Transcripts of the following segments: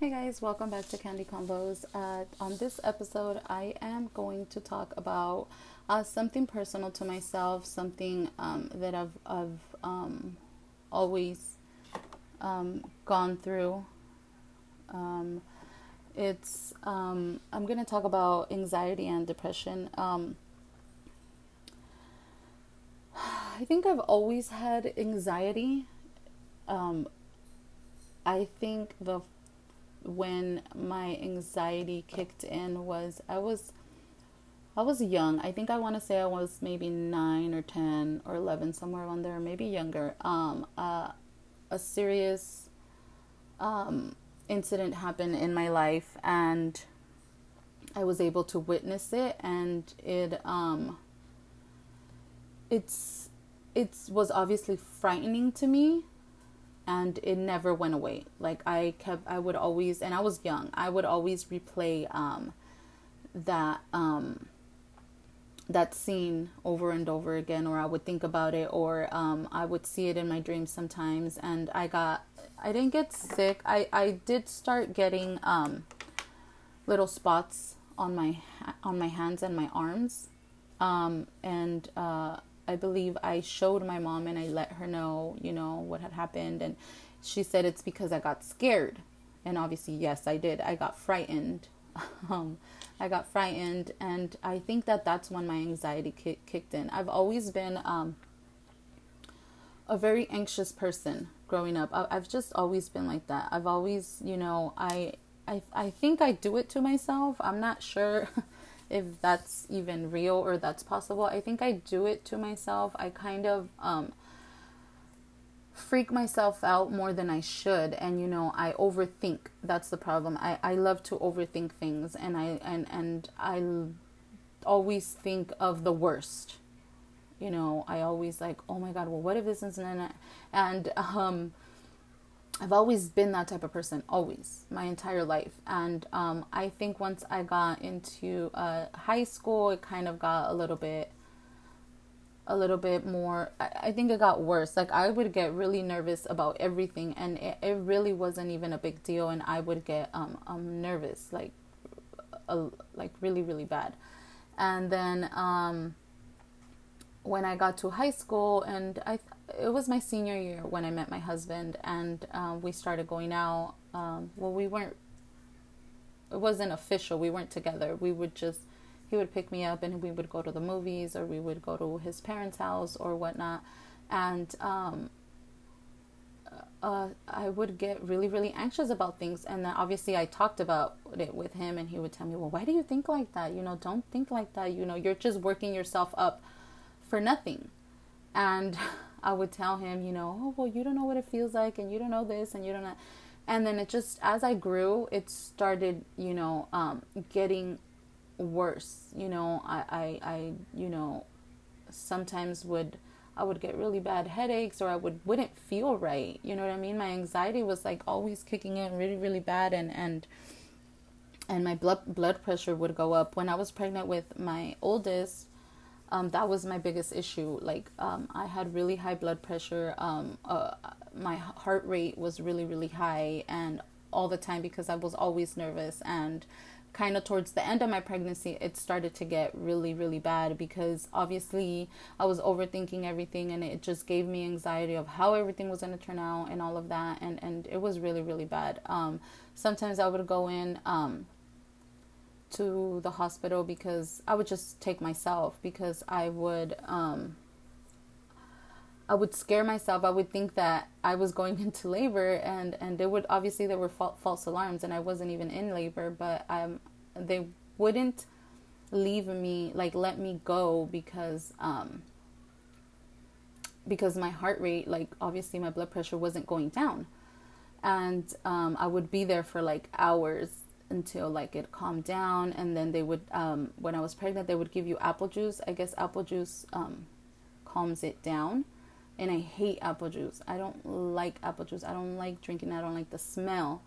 Hey guys, welcome back to Candy Combos. Uh, on this episode, I am going to talk about uh, something personal to myself, something um, that I've, I've um, always um, gone through. Um, it's um, I'm going to talk about anxiety and depression. Um, I think I've always had anxiety. I think the when my anxiety kicked in was I was I was young. I think I want to say I was maybe 9 or 10 or 11 somewhere around there, maybe younger. Um uh, a serious um incident happened in my life and I was able to witness it and it um it's it was obviously frightening to me and it never went away. Like I kept, I would always, and I was young, I would always replay um, that um, that scene over and over again, or I would think about it, or um, I would see it in my dreams sometimes. And I got, I didn't get sick. I I did start getting um, little spots on my on my hands and my arms, um, and uh, I believe I showed my mom and I let her know, you know, what had happened. And she said it's because I got scared. And obviously, yes, I did. I got frightened. um, I got frightened. And I think that that's when my anxiety ki- kicked in. I've always been um, a very anxious person growing up. I- I've just always been like that. I've always, you know, I, I, I think I do it to myself. I'm not sure. if that's even real or that's possible. I think I do it to myself. I kind of um, freak myself out more than I should, and you know I overthink. That's the problem. I, I love to overthink things, and I and and I always think of the worst. You know, I always like, oh my god, well, what if this isn't? And um, I've always been that type of person, always, my entire life. And um, I think once I got into uh, high school, it kind of got a little bit, a little bit more. I, I, think it got worse. Like I would get really nervous about everything, and it, it really wasn't even a big deal. And I would get um, um nervous, like, like really, really bad. And then um, when I got to high school, and I it was my senior year when I met my husband, and um, we started going out. Um, well, we weren't. It wasn't official. We weren't together. We would just. He would pick me up, and we would go to the movies, or we would go to his parents' house, or whatnot. And um, uh, I would get really, really anxious about things. And then obviously, I talked about it with him, and he would tell me, "Well, why do you think like that? You know, don't think like that. You know, you're just working yourself up for nothing." And I would tell him, you know, oh, well, you don't know what it feels like, and you don't know this, and you don't know. And then it just, as I grew, it started, you know, um, getting worse. You know, I, I, I, you know, sometimes would, I would get really bad headaches, or I would wouldn't feel right. You know what I mean? My anxiety was like always kicking in really, really bad, and and and my blood blood pressure would go up. When I was pregnant with my oldest, um, that was my biggest issue. Like um, I had really high blood pressure. Um, uh, my heart rate was really really high, and all the time because I was always nervous. And kind of towards the end of my pregnancy, it started to get really really bad because obviously I was overthinking everything, and it just gave me anxiety of how everything was going to turn out and all of that. And and it was really really bad. Um, sometimes I would go in um, to the hospital because I would just take myself because I would um, I would scare myself. I would think that I was going into labor, and and there would obviously there were fa- false alarms, and I wasn't even in labor, but um, they wouldn't leave me like let me go because um because my heart rate like obviously my blood pressure wasn't going down and um, I would be there for like hours until like it calmed down and then they would um, when i was pregnant they would give you apple juice. I guess apple juice um, calms it down and i hate apple juice. I don't like apple juice. I don't like drinking i don't like the smell.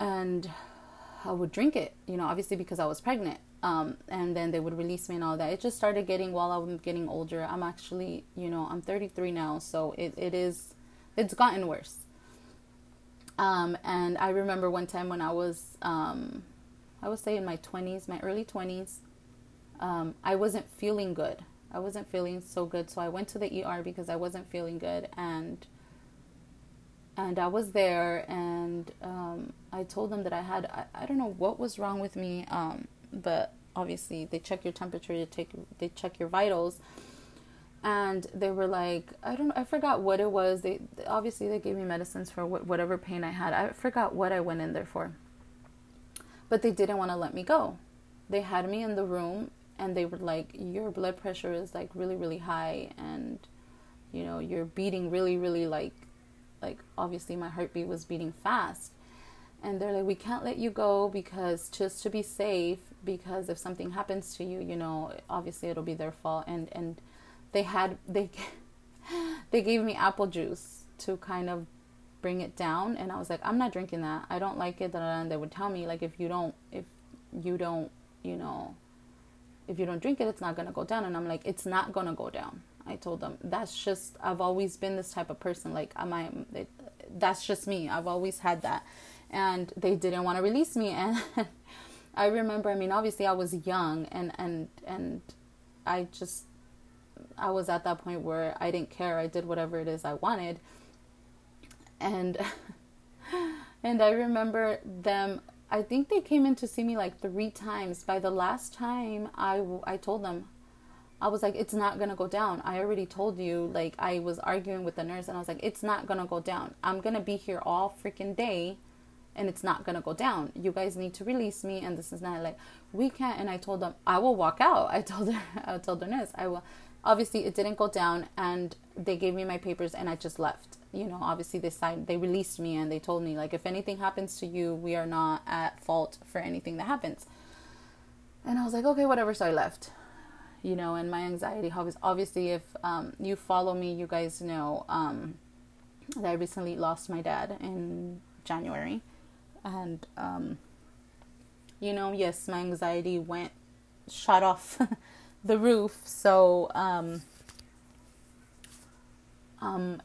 And i would drink it you know obviously because i was pregnant um, and then they would release me and all that. It just started getting while i'm getting older i'm actually you know i'm 33 now so it, it is it's gotten worse Um, and I remember one time when I was, um, I would say in my 20s, my early 20s, um, I wasn't feeling good. I wasn't feeling so good. So I went to the ER because I wasn't feeling good. And and I was there and um, I told them that I had, I, I, don't know what was wrong with me, um, but obviously they check your temperature, they, take, they check your vitals and they were like i don't know, i forgot what it was. They obviously they gave me medicines for wh- whatever pain i had. I forgot what i went in there for. But they didn't want to let me go. They had me in the room and they were like your blood pressure is like really really high and you know you're beating really really like like obviously my heartbeat was beating fast. And they're like we can't let you go because just to be safe because if something happens to you you know obviously it'll be their fault. And and they had they they gave me apple juice to kind of bring it down and I was like I'm not drinking that. I don't like it. And they would tell me like if you don't if you don't you know if you don't drink it it's not going to go down. And I'm like it's not going to go down. I told them that's just I've always been this type of person. Like am I it, that's just me. I've always had that. And they didn't want to release me. And I remember I mean obviously I was young and and and I just I was at that point where I didn't care. I did whatever it is I wanted. And and I remember them I think they came in to see me like 3 times. By the last time I I told them I was like it's not to go down. I already told you like I was arguing with the nurse and I was like it's not to go down. I'm to be here all freaking day and it's not gonna go down. You guys need to release me, and this is not like we can't. And I told them I will walk out. I told her, I told the nurse I will obviously it didn't go down and they gave me my papers and I just left. You know, obviously they signed they released me and they told me like if anything happens to you, we are not at fault for anything that happens. And I was like, okay, whatever, so I left. You know, and my anxiety obviously if um, you follow me, you guys know um, that I recently lost my dad in January. And um, you know, yes, my anxiety went shut off the roof. So, um, um,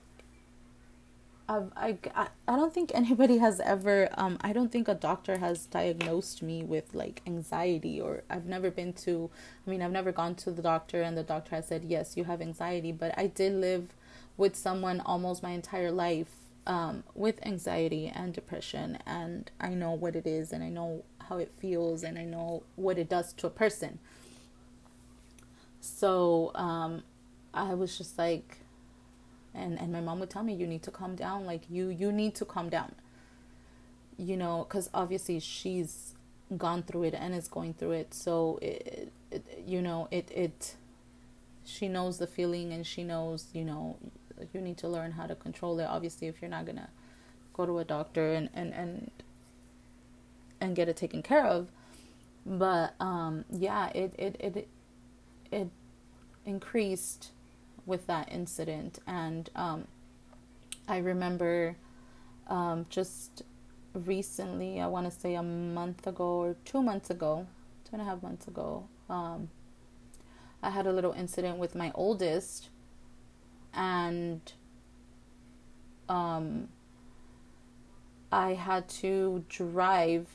I've, I, I don't think anybody has ever, um, I don't think a doctor has diagnosed me with like anxiety or I've never been to, I mean, I've never gone to the doctor and the doctor has said, yes, you have anxiety, but I did live with someone almost my entire life um, with anxiety and depression, and I know what it is, and I know how it feels, and I know what it does to a person. So um, I was just like, and and my mom would tell me, you need to calm down. Like you you need to calm down. You know, because obviously she's gone through it and is going through it. So it, it you know it it she knows the feeling and she knows you know you need to learn how to control it. Obviously, if you're not gonna go to a doctor and and and and get it taken care of but um yeah it it it it increased with that incident. And um, i remember um, just recently i want to say a month ago or two months ago two and a half months ago um, i had a little incident with my oldest. And um, i had to drive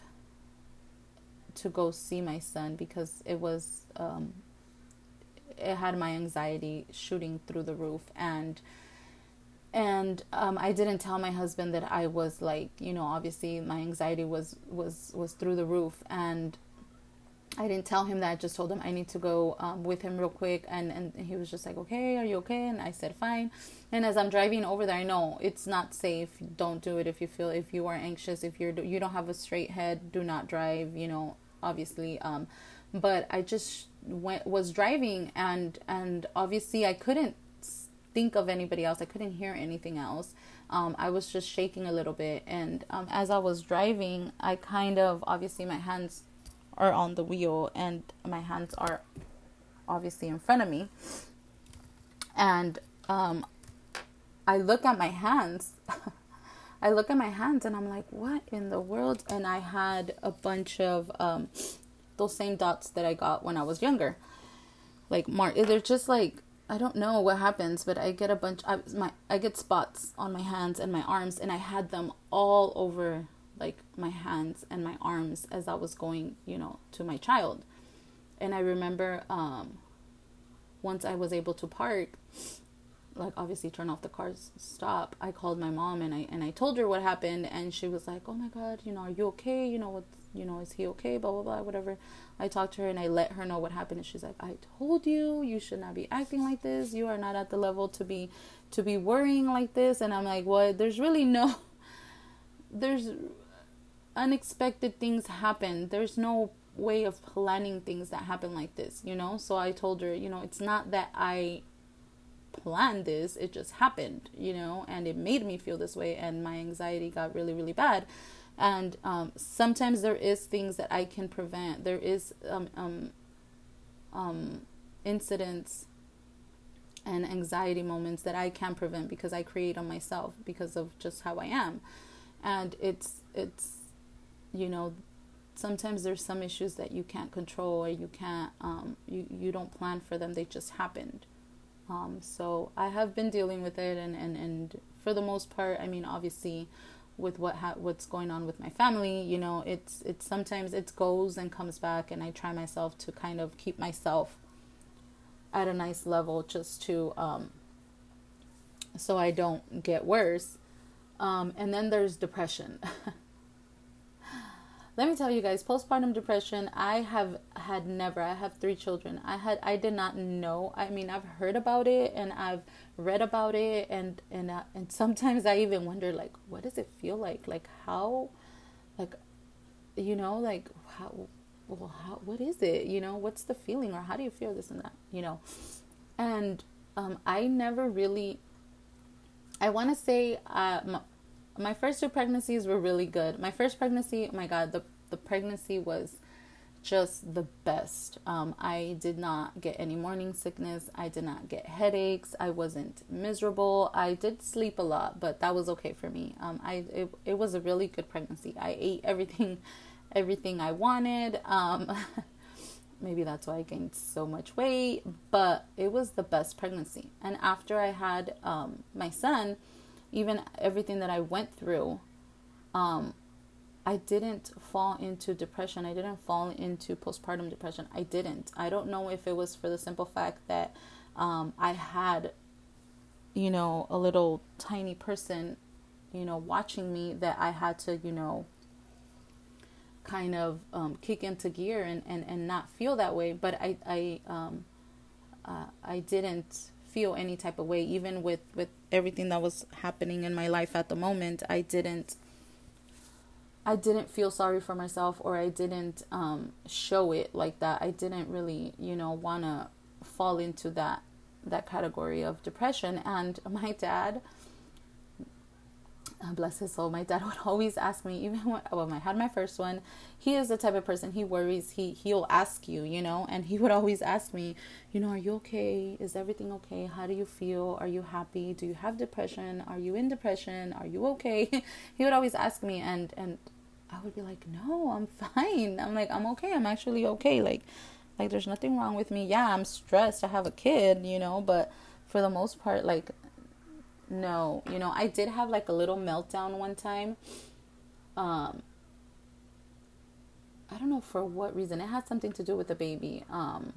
to go see my son because it was um, it had my anxiety shooting through the roof. And and um, I didn't tell my husband that I was like you know obviously my anxiety was was was through the roof. And I didn't tell him that I just told him I need to go um, with him real quick. And and he was just like okay are you okay? And I said fine. And as I'm driving over there I know it's not safe. Don't do it if you feel if you are anxious if you're you don't have a straight head do not drive you know obviously um, but I just went was driving and and obviously I couldn't think of anybody else. I couldn't hear anything else. Um, I was just shaking a little bit, and um, as I was driving, I kind of obviously my hands are on the wheel and my hands are obviously in front of me, and um, I look at my hands. I look at my hands and I'm like, what in the world? And I had a bunch of um, those same dots that I got when I was younger. Like mark, they're just like I don't know what happens, but I get a bunch. I my I get spots on my hands and my arms, and I had them all over like my hands and my arms as I was going, you know, to my child. And I remember um, once I was able to park, like obviously turn off the car's stop. I called my mom and I and I told her what happened, and she was like, "Oh my God, you know, are you okay? You know what? You know, is he okay? Blah blah blah, whatever." I talked to her and I let her know what happened, and she's like, "I told you, you should not be acting like this. You are not at the level to be to be worrying like this." And I'm like, "What? There's really no, there's unexpected things happen. There's no way of planning things that happen like this, you know? So I told her, you know, it's not that I planned this, it just happened, you know, and it made me feel this way, and my anxiety got really, really bad. And um, sometimes there is things that I can prevent. There is um, um, um, incidents and anxiety moments that I can prevent because I create on myself because of just how I am, and it's it's you know sometimes there's some issues that you can't control or you can't um, you, you don't plan for them. They just happened. Um, so i have been dealing with it and, and, and for the most part i mean obviously with what ha- what's going on with my family you know it's it's sometimes it goes and comes back and i try myself to kind of keep myself at a nice level just to um, so i don't get worse. Um, and then there's depression let me tell you guys postpartum depression i have had never i have three children. I had i did not know i mean i've heard about it and i've read about it and and uh, and sometimes i even wonder like what does it feel like? Like how like you know like how well how what is it? You know what's the feeling or how do you feel this and that you know? And um i never really i want to say uh my first two pregnancies were really good. My first pregnancy, oh my God, the the pregnancy was just the best. Um, I did not get any morning sickness. I did not get headaches. I wasn't miserable. I did sleep a lot, but that was okay for me. Um, I it, it was a really good pregnancy. I ate everything, everything I wanted. Um, maybe that's why I gained so much weight, but it was the best pregnancy. And after I had um, my son even everything that I went through, um, I didn't fall into depression. I didn't fall into postpartum depression. I didn't. I don't know if it was for the simple fact that um, I had, you know, a little tiny person, you know, watching me that I had to, you know, kind of um, kick into gear and, and, and not feel that way. But I, I, um, uh, I didn't feel any type of way. Even with with everything that was happening in my life at the moment i didn't i didn't feel sorry for myself or i didn't um, show it like that. I didn't really you know want to fall into that that category of depression. And my dad bless his soul, my dad would always ask me, even when, I had my first one, he is the type of person, he worries, he, he'll ask you, you know, and he would always ask me, you know, are you okay? Is everything okay? How do you feel? Are you happy? Do you have depression? Are you in depression? Are you okay? he would always ask me and, and I would be like, no, I'm fine. I'm like, I'm okay. I'm actually okay. Like, like there's nothing wrong with me. Yeah, I'm stressed. I have a kid, you know, but for the most part, like no you know i did have like a little meltdown one time. Um i don't know for what reason. It had something to do with the baby um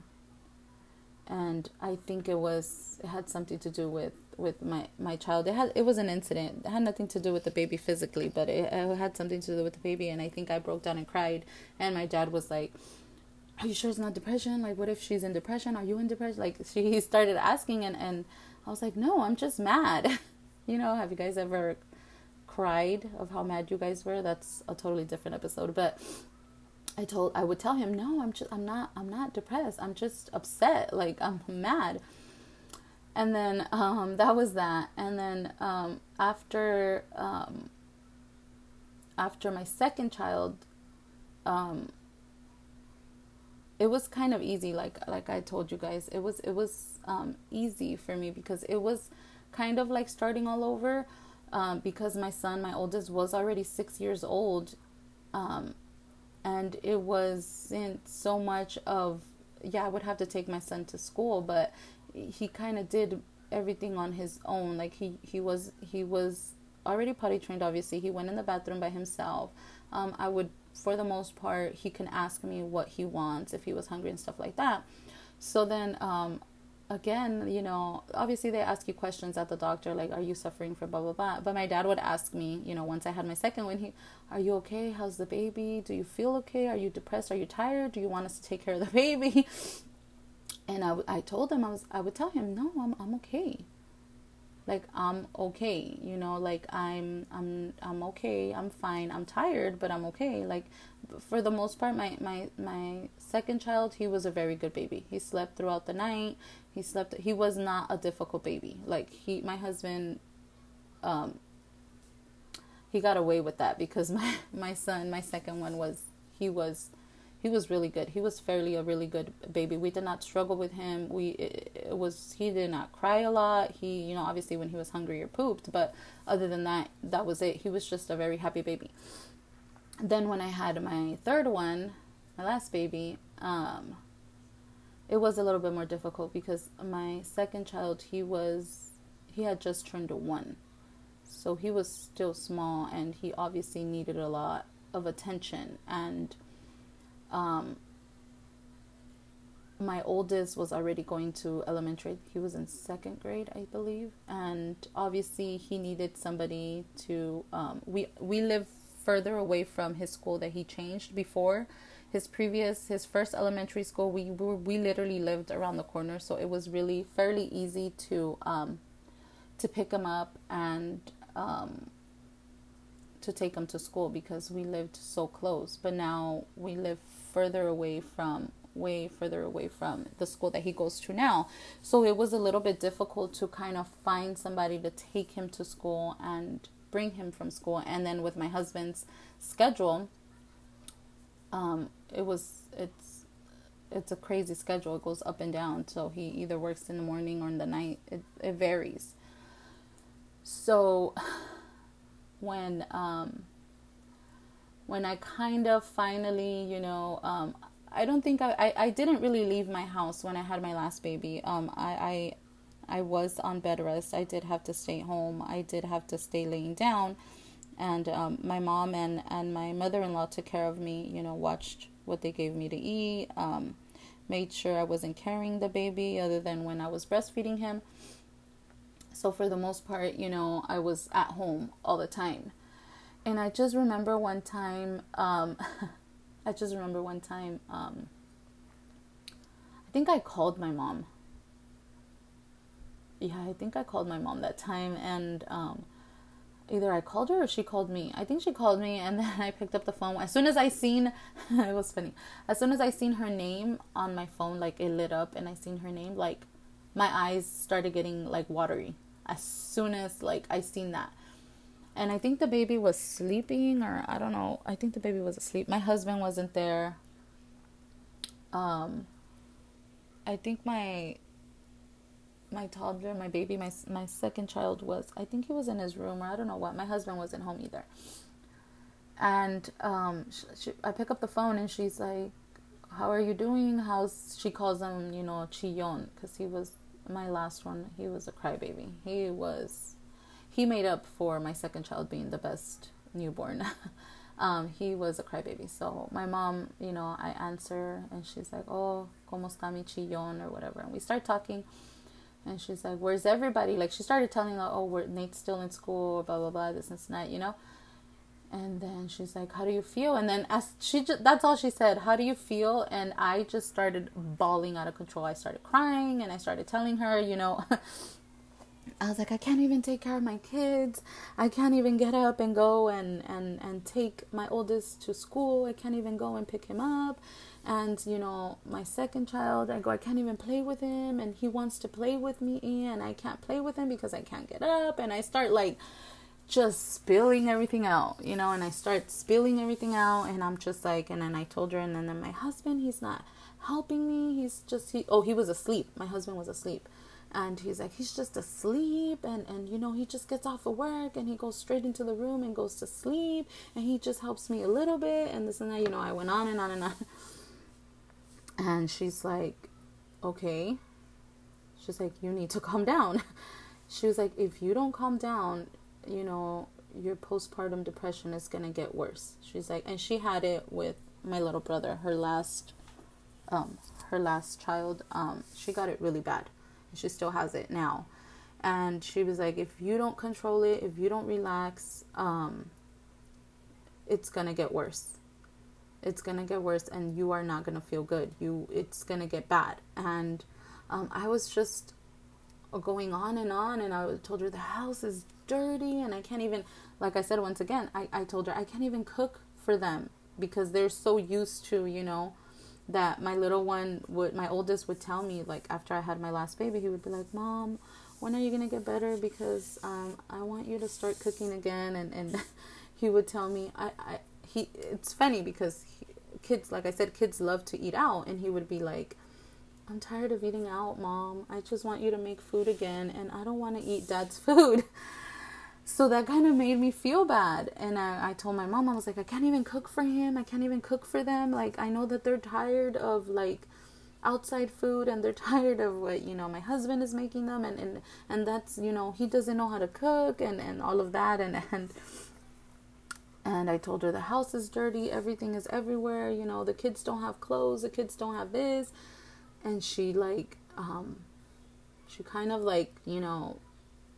and i think it was it had something to do with with my my child. It had it was an incident. It had nothing to do with the baby physically but it, it had something to do with the baby and i think i broke down and cried and my dad was like are you sure it's not depression? Like what if she's in depression? Are you in depression? Like she started asking and and I was like, no, I'm just mad. you know, have you guys ever cried of how mad you guys were? That's a totally different episode. But I told I would tell him, no, I'm just I'm not I'm not depressed. I'm just upset. Like I'm mad. And then um, that was that. And then um, after um, after my second child, um, it was kind of easy like like I told you guys it was it was um, easy for me because it was kind of like starting all over um, because my son my oldest was already six years old um, and it wasn't so much of yeah I would have to take my son to school but he kind of did everything on his own. Like he he was he was already potty trained. Obviously, he went in the bathroom by himself. Um, I would, for the most part, he can ask me what he wants if he was hungry and stuff like that. So then, um, again, you know, obviously they ask you questions at the doctor, like, are you suffering from blah, blah, blah. But my dad would ask me, you know, once I had my second one, he, are you okay? How's the baby? Do you feel okay? Are you depressed? Are you tired? Do you want us to take care of the baby? And I, I told him, I was, I would tell him, no, I'm, I'm okay. Like, I'm okay, you know, like I'm, I'm, I'm okay. I'm fine. I'm tired, but I'm okay. Like, for the most part, my, my, my second child, he was a very good baby. He slept throughout the night he slept. He was not a difficult baby. Like he, my husband, um, he got away with that because my my son, my second one was he was he was really good. He was fairly a really good baby. We did not struggle with him. We it, it, was he did not cry a lot. He you know obviously when he was hungry or pooped, but other than that, that was it. He was just a very happy baby. Then when I had my third one, my last baby, um, it was a little bit more difficult because my second child he was he had just turned one so he was still small and he obviously needed a lot of attention and um, my oldest was already going to elementary. He was in second grade i believe. And obviously he needed somebody to um, we we live further away from his school that he changed before. His previous his first elementary school we we, we literally lived around the corner. So it was really fairly easy to um, to pick him up and um, to take him to school because we lived so close but now we live further away from way further away from the school that he goes to now so it was a little bit difficult to kind of find somebody to take him to school and bring him from school and then with my husband's schedule um, it was it's it's a crazy schedule. It goes up and down. So he either works in the morning or in the night. It it varies. So when um when I kind of finally, you know, um I don't think I, I, I didn't really leave my house when I had my last baby. Um I, I I was on bed rest. I did have to stay home. I did have to stay laying down and um, my mom and, and my mother-in-law took care of me you know watched what they gave me to eat um, made sure i wasn't carrying the baby other than when i was breastfeeding him so for the most part you know i was at home all the time and i just remember one time um, i just remember one time um, i think i called my mom yeah i think i called my mom that time and um, either I called her or she called me. I think she called me and then I picked up the phone. As soon as I seen it was funny. As soon as I seen her name on my phone, like it lit up and I seen her name, like my eyes started getting like watery. As soon as like I seen that. And I think the baby was sleeping or I don't know. I think the baby was asleep. My husband wasn't there. Um I think my my toddler, my baby, my my second child was. I think he was in his room, or I don't know what. My husband wasn't home either. And um, she, she, I pick up the phone, and she's like, "How are you doing? How's?" She calls him, you know, Chillón, because he was my last one. He was a crybaby. He was. He made up for my second child being the best newborn. um, he was a crybaby. So my mom, you know, I answer, and she's like, "Oh, cómo está mi chillón?" or whatever, and we start talking and she's like, "Where's everybody?" Like she started telling like, "Oh, we're, Nate's still in school, blah blah blah, this and that," you know. And then she's like, "How do you feel?" And then as she just, that's all she said, "How do you feel?" And I just started bawling out of control. I started crying, and I started telling her, you know. I was like, I can't even take care of my kids. I can't even get up and go and, and, and take my oldest to school. I can't even go and pick him up. And, you know, my second child, I go, I can't even play with him. And he wants to play with me, and I can't play with him because I can't get up. And I start like just spilling everything out, you know, and I start spilling everything out. And I'm just like, and then I told her, and then, then my husband, he's not helping me. He's just, he, oh, he was asleep. My husband was asleep and he's like he's just asleep and and you know he just gets off of work and he goes straight into the room and goes to sleep and he just helps me a little bit and this and that you know i went on and on and on and she's like, okay. she's like you need to calm down she was like if you don't calm down you know your postpartum depression is going to get worse. She's like and she had it with my little brother her last um her last child um she got it really bad. And she still has it now. And she was like if you don't control it if you don't relax um it's going to get worse. It's going to get worse and you are not going to feel good. You it's going to get bad. And um, i was just going on and on and i told her the house is dirty and i can't even like i said once again i, I told her i can't even cook for them because they're so used to you know that my little one would my oldest would tell me like after i had my last baby he would be like mom when are you gonna get better because um, i want you to start cooking again and and he would tell me i, I he it's funny because he, kids like i said kids love to eat out and he would be like i'm tired of eating out mom. I just want you to make food again and i don't want to eat dad's food. So that kind of made me feel bad and I, I told my mom i was like i can't even cook for him. I can't even cook for them. Like i know that they're tired of like outside food and they're tired of what you know my husband is making them and and, and that's you know he doesn't know how to cook and and all of that and and and I told her the house is dirty, everything is everywhere, you know, the kids don't have clothes, the kids don't have this. And she like um she kind of like, you know,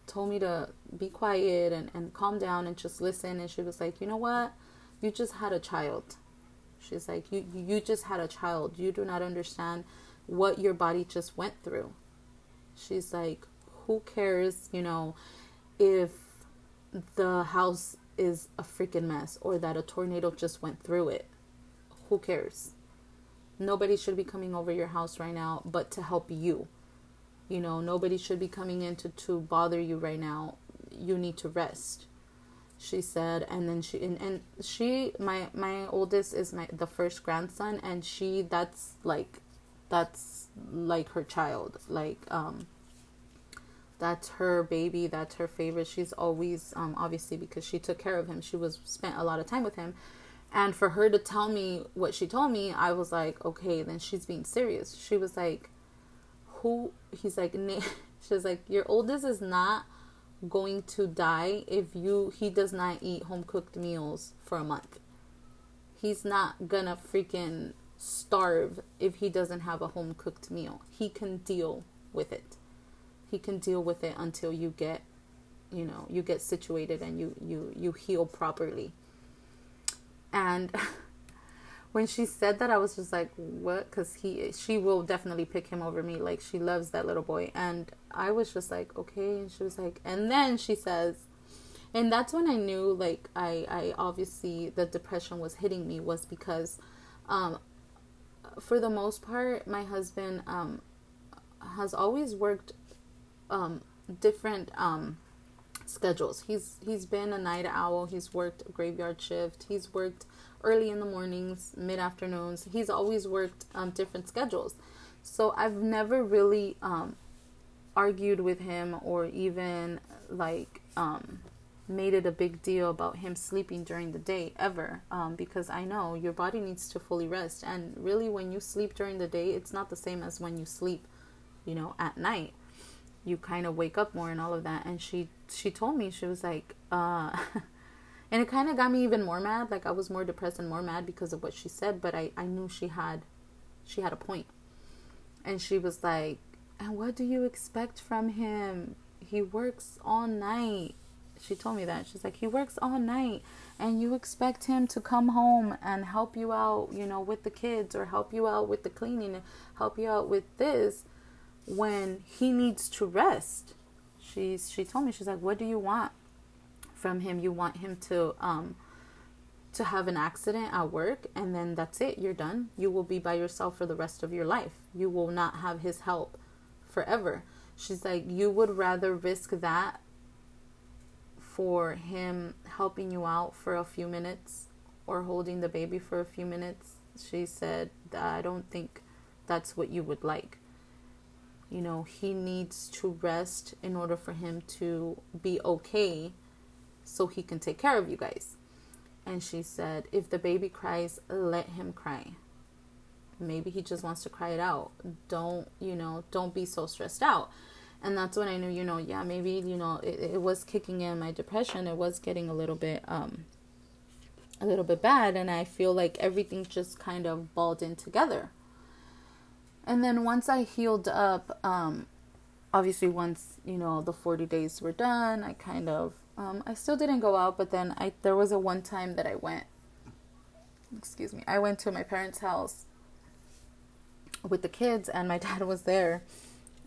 told me to be quiet and, and calm down and just listen and she was like, You know what? You just had a child. She's like, You you just had a child. You do not understand what your body just went through. She's like, Who cares, you know, if the house is a freaking mess or that a tornado just went through it. Who cares? Nobody should be coming over your house right now but to help you. You know, nobody should be coming in to, to bother you right now. You need to rest. She said and then she and, and she my my oldest is my the first grandson and she that's like that's like her child. Like um that's her baby that's her favorite she's always um, obviously because she took care of him she was spent a lot of time with him and for her to tell me what she told me i was like okay then she's being serious. She was like who he's like she's like your oldest is not going to die if you he does not eat home cooked meals for a month. He's not gonna freaking starve if he doesn't have a home cooked meal. He can deal with it. He can deal with it until you get you know you get situated and you you you heal properly and when she said that i was just like what? Because he she will definitely pick him over me. Like she loves that little boy. And i was just like okay. And she was like and then she says and that's when i knew like i i obviously the depression was hitting me was because um for the most part my husband um has always worked um, different um, schedules. He's he's been a night owl. He's worked graveyard shift. He's worked early in the mornings, mid afternoons. He's always worked um, different schedules. So I've never really um, argued with him or even like um, made it a big deal about him sleeping during the day ever um, because I know your body needs to fully rest. And really, when you sleep during the day, it's not the same as when you sleep, you know, at night you kind of wake up more and all of that. And she she told me she was like uh and it kind of got me even more mad. Like i was more depressed and more mad because of what she said but i i knew she had she had a point. And she was like and what do you expect from him? He works all night. She told me that. She's like he works all night and you expect him to come home and help you out you know with the kids or help you out with the cleaning help you out with this when he needs to rest. She's she told me she's like, "What do you want from him? You want him to um to have an accident at work and then that's it. You're done. You will be by yourself for the rest of your life. You will not have his help forever." She's like, "You would rather risk that for him helping you out for a few minutes or holding the baby for a few minutes." She said, "I don't think that's what you would like." You know, he needs to rest in order for him to be okay so he can take care of you guys. And she said, if the baby cries, let him cry. maybe he just wants to cry it out. Don't, you know, don't be so stressed out. And that's when I knew, you know, yeah, maybe, you know, it, it was kicking in my depression. It was getting a little bit, um, a little bit bad. And I feel like everything just kind of balled in together. And then once I healed up, um, obviously once, you know, the 40 days were done, I kind of, um, I still didn't go out, but then I, there was a one time that I went excuse me, I went to my parents' house with the kids, and my dad was there,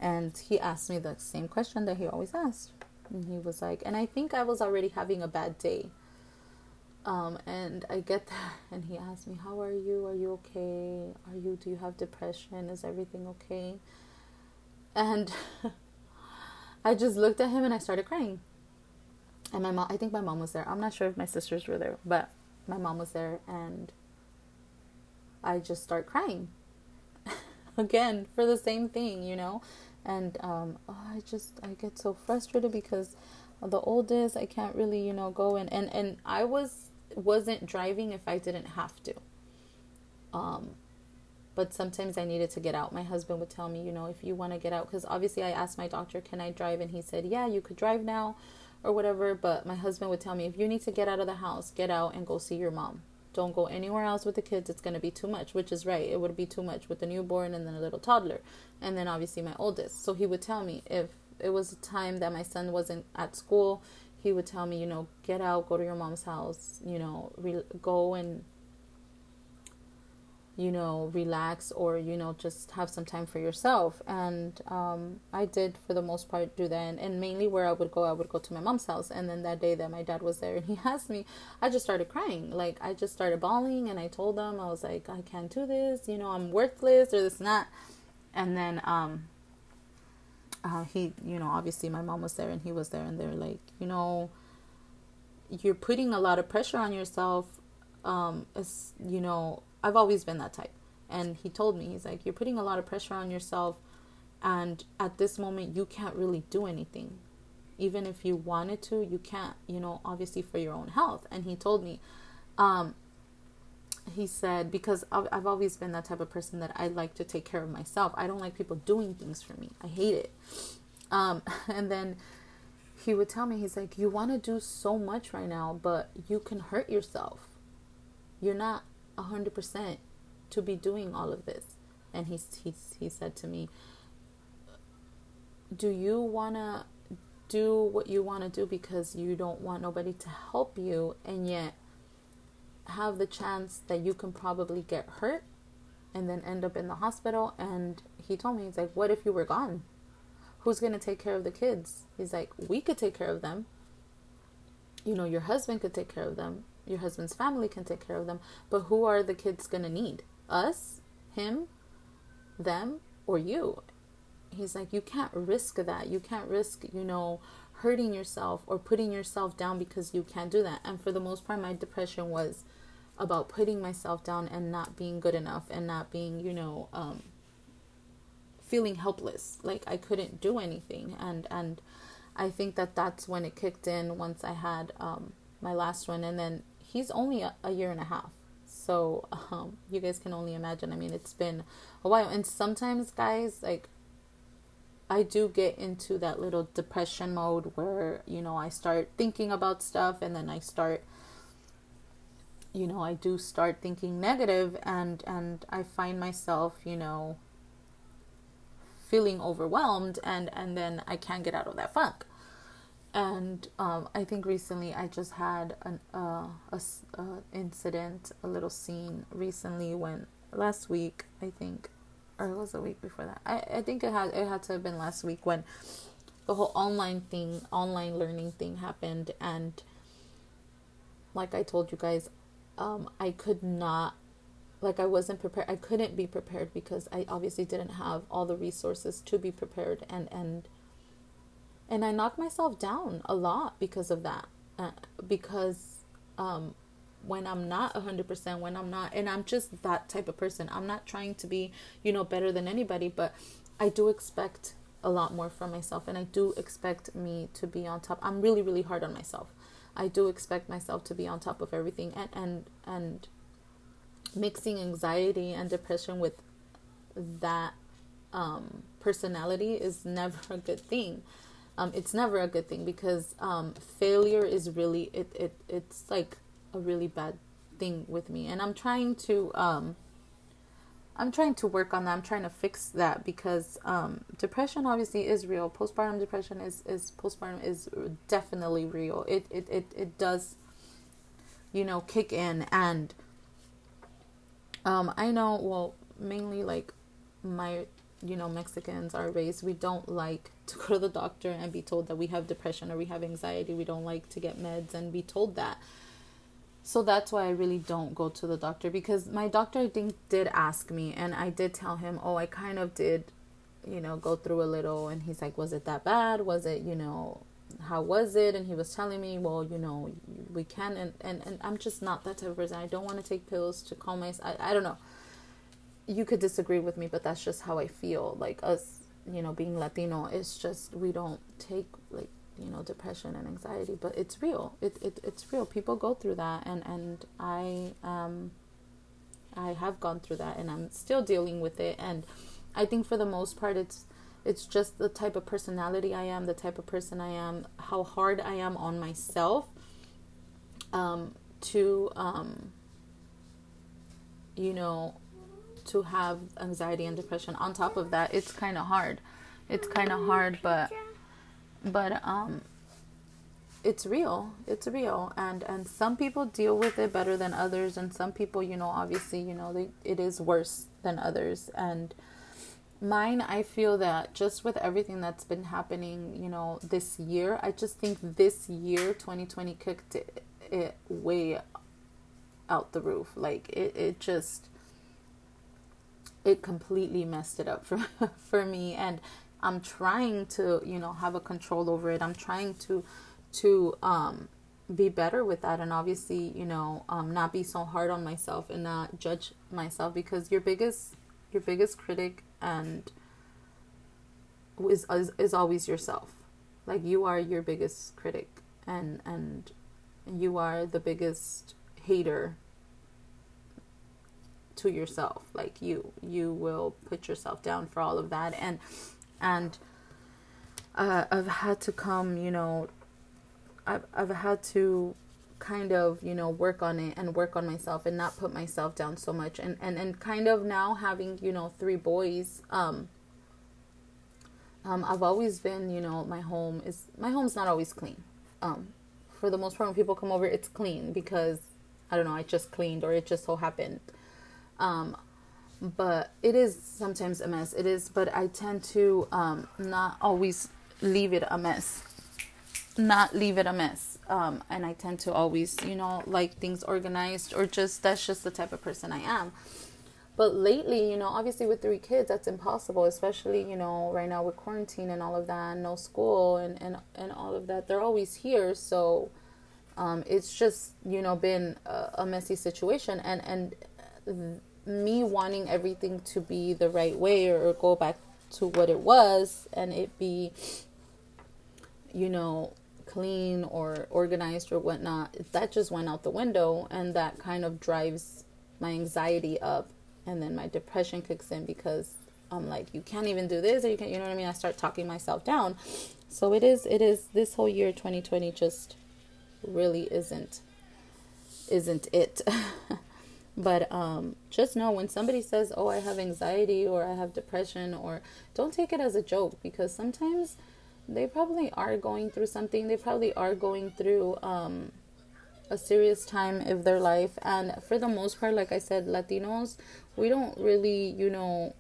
and he asked me the same question that he always asked. And he was like, and I think I was already having a bad day. Um, and I get there, and he asked me, "How are you? Are you okay? Are you? Do you have depression? Is everything okay?" And I just looked at him and I started crying. And my mom, I think my mom was there. I'm not sure if my sisters were there, but my mom was there and I just start crying again for the same thing, you know. And um, oh, I just I get so frustrated because the oldest I can't really you know go and and and I was wasn't driving if I didn't have to. Um, but sometimes I needed to get out. My husband would tell me, you know, if you want to get out, because obviously I asked my doctor, can I drive? And he said, yeah, you could drive now or whatever. But my husband would tell me, if you need to get out of the house, get out and go see your mom. Don't go anywhere else with the kids. It's going to be too much, which is right. It would be too much with the newborn and then a little toddler. And then obviously my oldest. So he would tell me if it was a time that my son wasn't at school, he would tell me, you know, get out, go to your mom's house, you know, re- go and you know, relax or, you know, just have some time for yourself. And um, I did, for the most part, do that. And, mainly where I would go, I would go to my mom's house. And then that day that my dad was there and he asked me, I just started crying. Like, I just started bawling and I told them, I was like, I can't do this, you know, I'm worthless or this and that. And then, um, uh, he, you know, obviously my mom was there and he was there and they're like, you know, you're putting a lot of pressure on yourself. Um, as, you know, I've always been that type. And he told me, he's like, you're putting a lot of pressure on yourself. And at this moment, you can't really do anything. Even if you wanted to, you can't, you know, obviously for your own health. And he told me, um, he said, because I've always been that type of person that I like to take care of myself. I don't like people doing things for me. I hate it. Um, and then he would tell me, he's like, you want to do so much right now, but you can hurt yourself. You're not 100% to be doing all of this. And he, he, he said to me, Do you want to do what you want to do because you don't want nobody to help you and yet have the chance that you can probably get hurt and then end up in the hospital? And he told me, He's like, What if you were gone? Who's going to take care of the kids? He's like, We could take care of them. You know, your husband could take care of them your husband's family can take care of them. But who are the kids going to need? Us? Him? Them? Or you? He's like, you can't risk that. You can't risk, you know, hurting yourself or putting yourself down because you can't do that. And for the most part, my depression was about putting myself down and not being good enough and not being, you know, um, feeling helpless. Like I couldn't do anything. And, and, I think that that's when it kicked in once I had um, my last one, and then he's only a, a year and a half. So um, you guys can only imagine. I mean, it's been a while. And sometimes, guys, like, I do get into that little depression mode where, you know, I start thinking about stuff and then I start you know, I do start thinking negative and and I find myself, you know, feeling overwhelmed and and then I can't get out of that funk. And um, I think recently I just had an uh, a, a incident, a little scene recently when last week I think, or it was a week before that. I, I think it had it had to have been last week when the whole online thing, online learning thing happened, and like I told you guys, um, I could not, like I wasn't prepared. I couldn't be prepared because I obviously didn't have all the resources to be prepared and and and I knocked myself down a lot because of that. Uh, because um, when I'm not 100%, when I'm not, and I'm just that type of person, I'm not trying to be, you know, better than anybody, but I do expect a lot more from myself and I do expect me to be on top. I'm really, really hard on myself. I do expect myself to be on top of everything and, and, and mixing anxiety and depression with that um, personality is never a good thing. Um, it's never a good thing because um, failure is really it, it it's like a really bad thing with me, and I'm trying to um, I'm trying to work on that. I'm trying to fix that because um, depression obviously is real. Postpartum depression is is postpartum is definitely real. It it it it does, you know, kick in and. Um, I know. Well, mainly like my you know Mexicans are raised we don't like to go to the doctor and be told that we have depression or we have anxiety we don't like to get meds and be told that so that's why I really don't go to the doctor because my doctor I think did ask me and I did tell him oh I kind of did you know go through a little and he's like was it that bad? Was it you know how was it? And he was telling me well you know we can and and, and i'm just not that type of person. I don't want to take pills to calm myself I, I don't know. You could disagree with me, but that's just how I feel. Like us, you know, being Latino, it's just we don't take like you know depression and anxiety, but it's real. It, it it's real. People go through that, and and I um I have gone through that, and I'm still dealing with it. And I think for the most part, it's it's just the type of personality I am, the type of person I am, how hard I am on myself. Um, to um, you know to have anxiety and depression on top of that it's kind of hard it's kind of hard but but um it's real. It's real. And and some people deal with it better than others. And some people you know obviously you know they, it is worse than others. And mine i feel that just with everything that's been happening you know this year i just think this year 2020 kicked it, it way out the roof. Like it, it just it completely messed it up for for me. And I'm trying to, you know, have a control over it. I'm trying to to um be better with that and obviously, you know, um not be so hard on myself and not judge myself because your biggest your biggest critic and is is, is always yourself. Like you are your biggest critic and and you are the biggest hater to yourself like you you will put yourself down for all of that and and uh, I've had to come you know I've, I've had to kind of you know work on it and work on myself and not put myself down so much. And and, and kind of now having you know three boys um um I've always been you know my home is my home's not always clean. Um for the most part when people come over it's clean because I don't know I just cleaned or it just so happened. Um, but it is sometimes a mess. It is, but I tend to um, not always leave it a mess. Not leave it a mess. Um, and I tend to always, you know, like things organized or just that's just the type of person I am. But lately, you know, obviously with three kids, that's impossible, especially, you know, right now with quarantine and all of that, no school and, and, and all of that. They're always here. So um, it's just, you know, been a, a messy situation. And, and me wanting everything to be the right way or go back to what it was and it be you know clean or organized or whatnot that just went out the window and that kind of drives my anxiety up and then my depression kicks in because i'm like you can't even do this or you can you know what i mean? I start talking myself down. So it is it is this whole year 2020 just really isn't isn't it But um, just know when somebody says, "Oh, I have anxiety" or "I have depression," or don't take it as a joke because sometimes they probably are going through something. They probably are going through um, a serious time of their life. And for the most part, like I said, Latinos, we don't really, you know,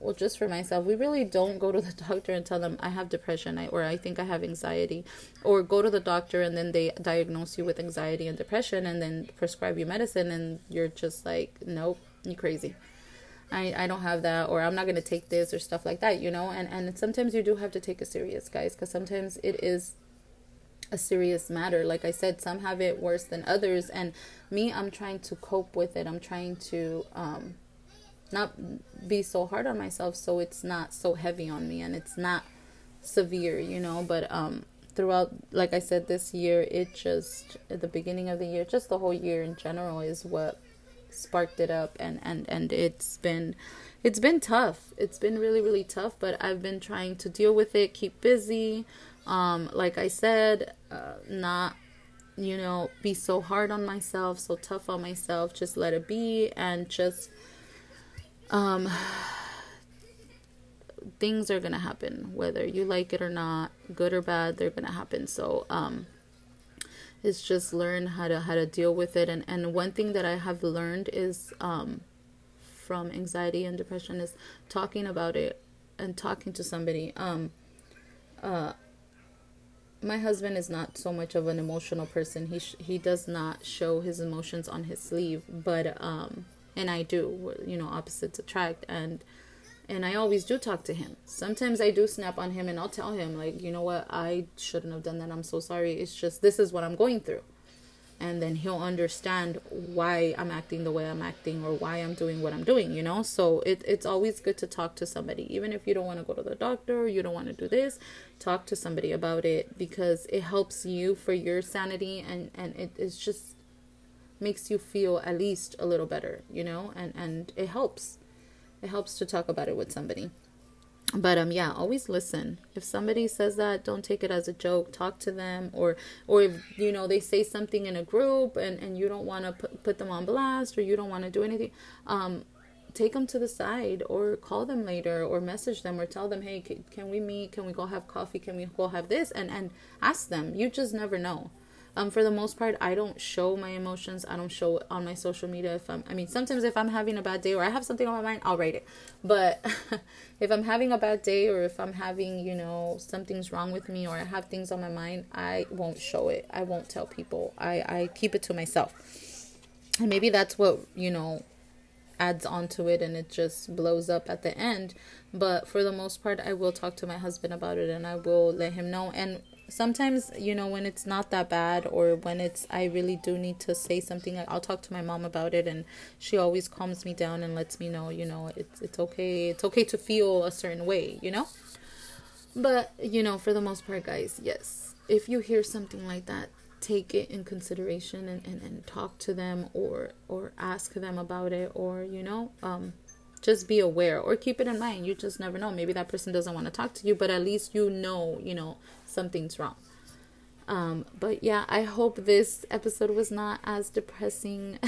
well, just for myself, we really don't go to the doctor and tell them I have depression or I think I have anxiety, or go to the doctor and then they diagnose you with anxiety and depression and then prescribe you medicine and you're just like, nope, you crazy. I, I don't have that or I'm not going to take this or stuff like that, you know? And, and sometimes you do have to take it serious, guys, because sometimes it is a serious matter. Like I said, some have it worse than others. And me, I'm trying to cope with it. I'm trying to, um, not be so hard on myself so it's not so heavy on me and it's not severe you know but um throughout like i said this year it just at the beginning of the year just the whole year in general is what sparked it up and and and it's been it's been tough. It's been really really tough but i've been trying to deal with it keep busy. Um like i said uh, not you know be so hard on myself so tough on myself just let it be and just um things are going to happen whether you like it or not good or bad they're going to happen. So um it's just learn how to how to deal with it. And and one thing that i have learned is um from anxiety and depression is talking about it and talking to somebody. Um uh my husband is not so much of an emotional person. He sh- he does not show his emotions on his sleeve but um and i do you know opposites attract and and I always do talk to him. Sometimes I do snap on him and I'll tell him like, you know what, I shouldn't have done that. I'm so sorry. It's just this is what I'm going through. And then he'll understand why I'm acting the way I'm acting or why I'm doing what I'm doing, you know? So it, it's always good to talk to somebody. Even if you don't want to go to the doctor you don't want to do this, talk to somebody about it because it helps you for your sanity and, and it is just makes you feel at least a little better, you know? And, and it helps. It helps to talk about it with somebody. But um yeah always listen. If somebody says that don't take it as a joke. Talk to them. Or or if you know they say something in a group and and you don't want to put, put them on blast or you don't want to do anything um take them to the side or call them later or message them or tell them hey can, can we meet? Can we go have coffee? Can we go have this? And and ask them. You just never know um, for the most part, I don't show my emotions. I don't show it on my social media. If I'm, I mean, sometimes if I'm having a bad day or I have something on my mind, I'll write it. But if I'm having a bad day or if I'm having, you know, something's wrong with me or I have things on my mind, I won't show it. I won't tell people. I, I keep it to myself. And maybe that's what, you know, adds onto it and it just blows up at the end. But for the most part, I will talk to my husband about it and I will let him know. And sometimes you know when it's not that bad or when it's i really do need to say something i'll talk to my mom about it and she always calms me down and lets me know you know it's it's okay it's okay to feel a certain way you know? But you know for the most part guys yes if you hear something like that take it in consideration and, and, and talk to them or or ask them about it or you know um just be aware or keep it in mind. You just never know. Maybe that person doesn't want to talk to you but at least you know you know something's wrong. Um but yeah i hope this episode was not as depressing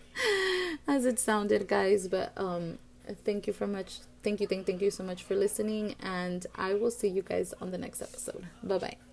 as it sounded guys. But um thank you for much thank you thank thank you so much for listening and i will see you guys on the next episode. Bye bye